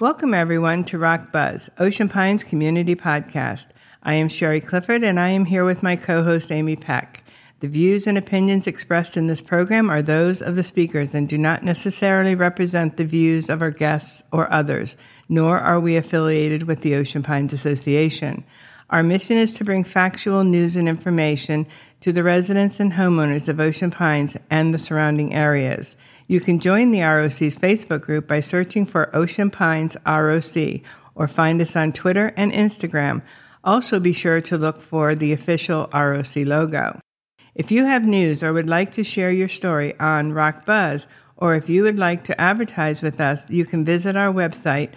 Welcome, everyone, to ROC Buzz, Ocean Pines Community Podcast. I am Sherry Clifford, and I am here with my co host, Amy Peck. The views and opinions expressed in this program are those of the speakers and do not necessarily represent the views of our guests or others, nor are we affiliated with the Ocean Pines Association. Our mission is to bring factual news and information to the residents and homeowners of Ocean Pines and the surrounding areas. You can join the ROC's Facebook group by searching for Ocean Pines ROC or find us on Twitter and Instagram. Also, be sure to look for the official ROC logo. If you have news or would like to share your story on ROC Buzz, or if you would like to advertise with us, you can visit our website,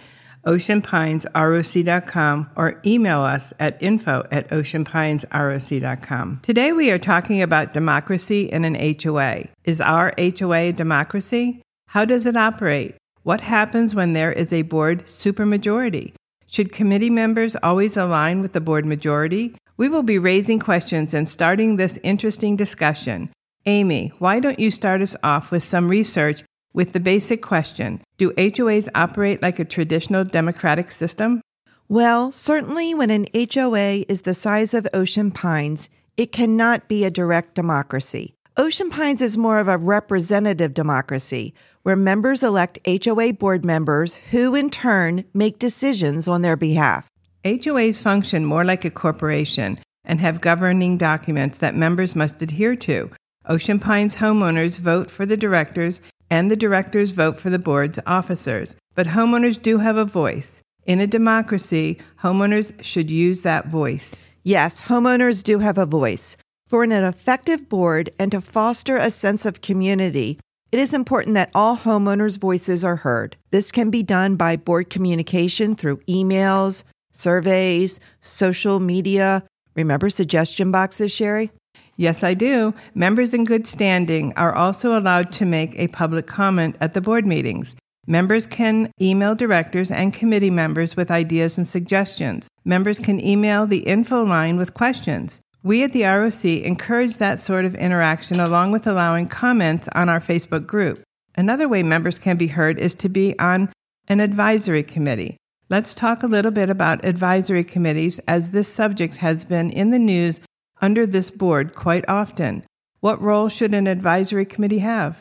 oceanpinesroc.com, or email us at info at oceanpinesroc.com. Today we are talking about democracy in an HOA. Is our HOA a democracy? How does it operate? What happens when there is a board supermajority? Should committee members always align with the board majority? We will be raising questions and starting this interesting discussion. Amy, why don't you start us off with some research with the basic question Do HOAs operate like a traditional democratic system? Well, certainly when an HOA is the size of Ocean Pines, it cannot be a direct democracy. Ocean Pines is more of a representative democracy, where members elect HOA board members who, in turn, make decisions on their behalf. HOAs function more like a corporation and have governing documents that members must adhere to. Ocean Pines homeowners vote for the directors, and the directors vote for the board's officers. But homeowners do have a voice. In a democracy, homeowners should use that voice. Yes, homeowners do have a voice. For an effective board and to foster a sense of community, it is important that all homeowners' voices are heard. This can be done by board communication through emails, surveys, social media. Remember suggestion boxes, Sherry? Yes, I do. Members in good standing are also allowed to make a public comment at the board meetings. Members can email directors and committee members with ideas and suggestions. Members can email the info line with questions. We at the ROC encourage that sort of interaction along with allowing comments on our Facebook group. Another way members can be heard is to be on an advisory committee. Let's talk a little bit about advisory committees as this subject has been in the news under this board quite often. What role should an advisory committee have?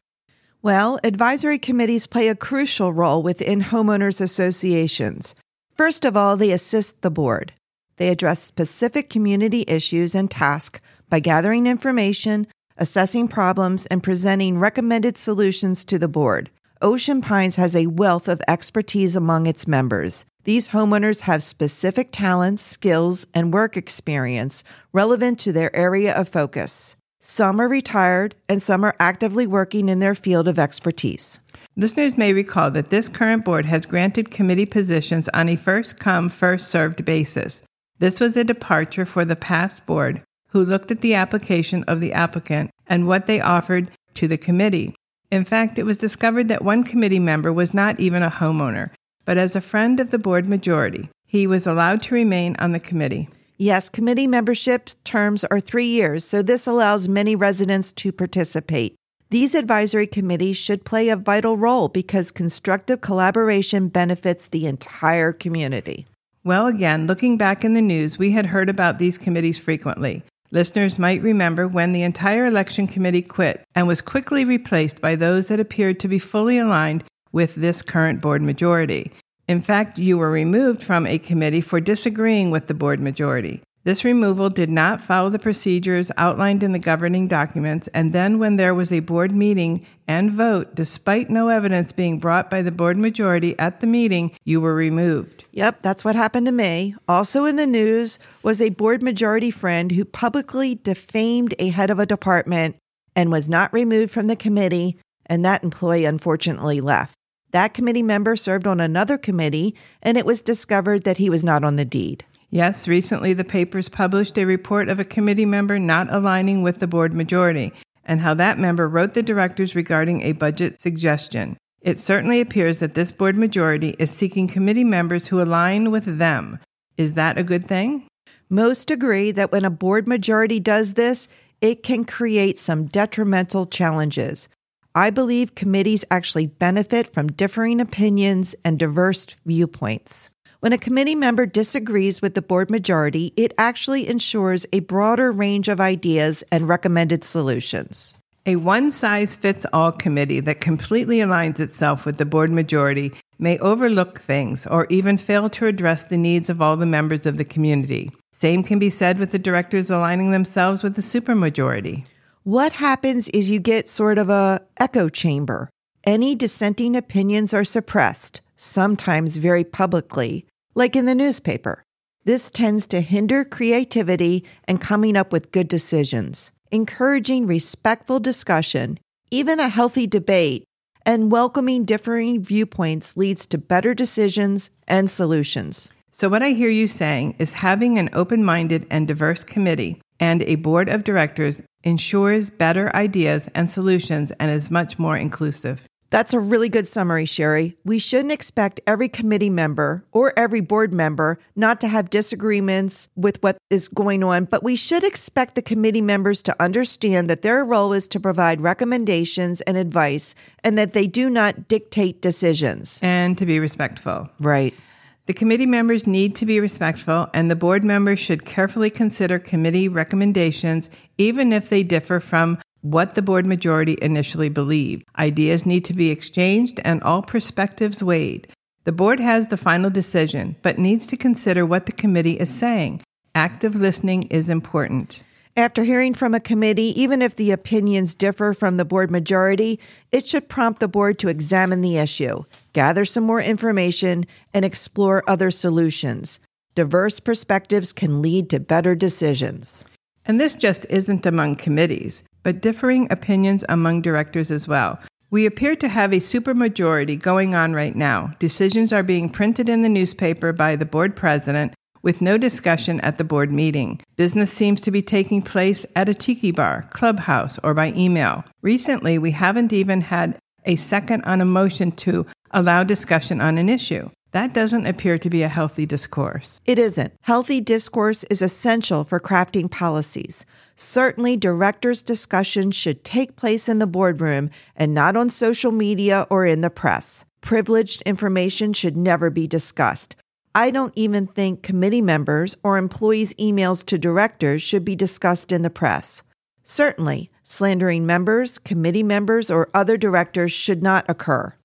Well, advisory committees play a crucial role within homeowners associations. First of all, they assist the board. They address specific community issues and tasks by gathering information, assessing problems, and presenting recommended solutions to the board. Ocean Pines has a wealth of expertise among its members. These homeowners have specific talents, skills, and work experience relevant to their area of focus. Some are retired, and some are actively working in their field of expertise. Listeners may recall that this current board has granted committee positions on a first come, first served basis. This was a departure for the past board, who looked at the application of the applicant and what they offered to the committee. In fact, it was discovered that one committee member was not even a homeowner, but as a friend of the board majority, he was allowed to remain on the committee. Yes, committee membership terms are three years, so this allows many residents to participate. These advisory committees should play a vital role because constructive collaboration benefits the entire community. Well, again, looking back in the news, we had heard about these committees frequently. Listeners might remember when the entire election committee quit and was quickly replaced by those that appeared to be fully aligned with this current board majority. In fact, you were removed from a committee for disagreeing with the board majority. This removal did not follow the procedures outlined in the governing documents, and then when there was a board meeting and vote, despite no evidence being brought by the board majority at the meeting, you were removed. Yep, that's what happened to me. Also in the news was a board majority friend who publicly defamed a head of a department and was not removed from the committee, and that employee unfortunately left. That committee member served on another committee, and it was discovered that he was not on the deed. Yes, recently the papers published a report of a committee member not aligning with the board majority and how that member wrote the directors regarding a budget suggestion. It certainly appears that this board majority is seeking committee members who align with them. Is that a good thing? Most agree that when a board majority does this, it can create some detrimental challenges. I believe committees actually benefit from differing opinions and diverse viewpoints. When a committee member disagrees with the board majority, it actually ensures a broader range of ideas and recommended solutions. A one size fits all committee that completely aligns itself with the board majority may overlook things or even fail to address the needs of all the members of the community. Same can be said with the directors aligning themselves with the supermajority. What happens is you get sort of a echo chamber. Any dissenting opinions are suppressed, sometimes very publicly, like in the newspaper. This tends to hinder creativity and coming up with good decisions. Encouraging respectful discussion, even a healthy debate, and welcoming differing viewpoints leads to better decisions and solutions. So, what I hear you saying is having an open minded and diverse committee and a board of directors ensures better ideas and solutions and is much more inclusive. That's a really good summary, Sherry. We shouldn't expect every committee member or every board member not to have disagreements with what is going on, but we should expect the committee members to understand that their role is to provide recommendations and advice and that they do not dictate decisions. And to be respectful. Right. The committee members need to be respectful, and the board members should carefully consider committee recommendations, even if they differ from what the board majority initially believed. Ideas need to be exchanged and all perspectives weighed. The board has the final decision, but needs to consider what the committee is saying. Active listening is important. After hearing from a committee, even if the opinions differ from the board majority, it should prompt the board to examine the issue, gather some more information, and explore other solutions. Diverse perspectives can lead to better decisions. And this just isn't among committees but differing opinions among directors as well. We appear to have a supermajority going on right now. Decisions are being printed in the newspaper by the board president with no discussion at the board meeting. Business seems to be taking place at a tiki bar, clubhouse, or by email. Recently, we haven't even had a second on a motion to allow discussion on an issue. That doesn't appear to be a healthy discourse. It isn't. Healthy discourse is essential for crafting policies. Certainly, directors' discussions should take place in the boardroom and not on social media or in the press. Privileged information should never be discussed. I don't even think committee members or employees' emails to directors should be discussed in the press. Certainly, slandering members, committee members, or other directors should not occur.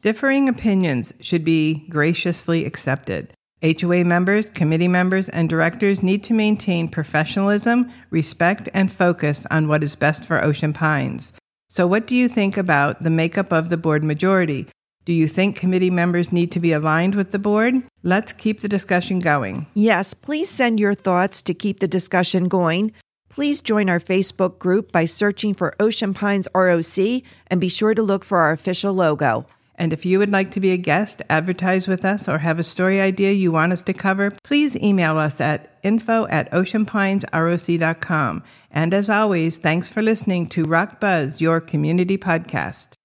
Differing opinions should be graciously accepted. HOA members, committee members, and directors need to maintain professionalism, respect, and focus on what is best for Ocean Pines. So, what do you think about the makeup of the board majority? Do you think committee members need to be aligned with the board? Let's keep the discussion going. Yes, please send your thoughts to keep the discussion going. Please join our Facebook group by searching for Ocean Pines ROC and be sure to look for our official logo. And if you would like to be a guest, advertise with us, or have a story idea you want us to cover, please email us at info at oceanpinesroc.com. And as always, thanks for listening to ROC Buzz, your community podcast.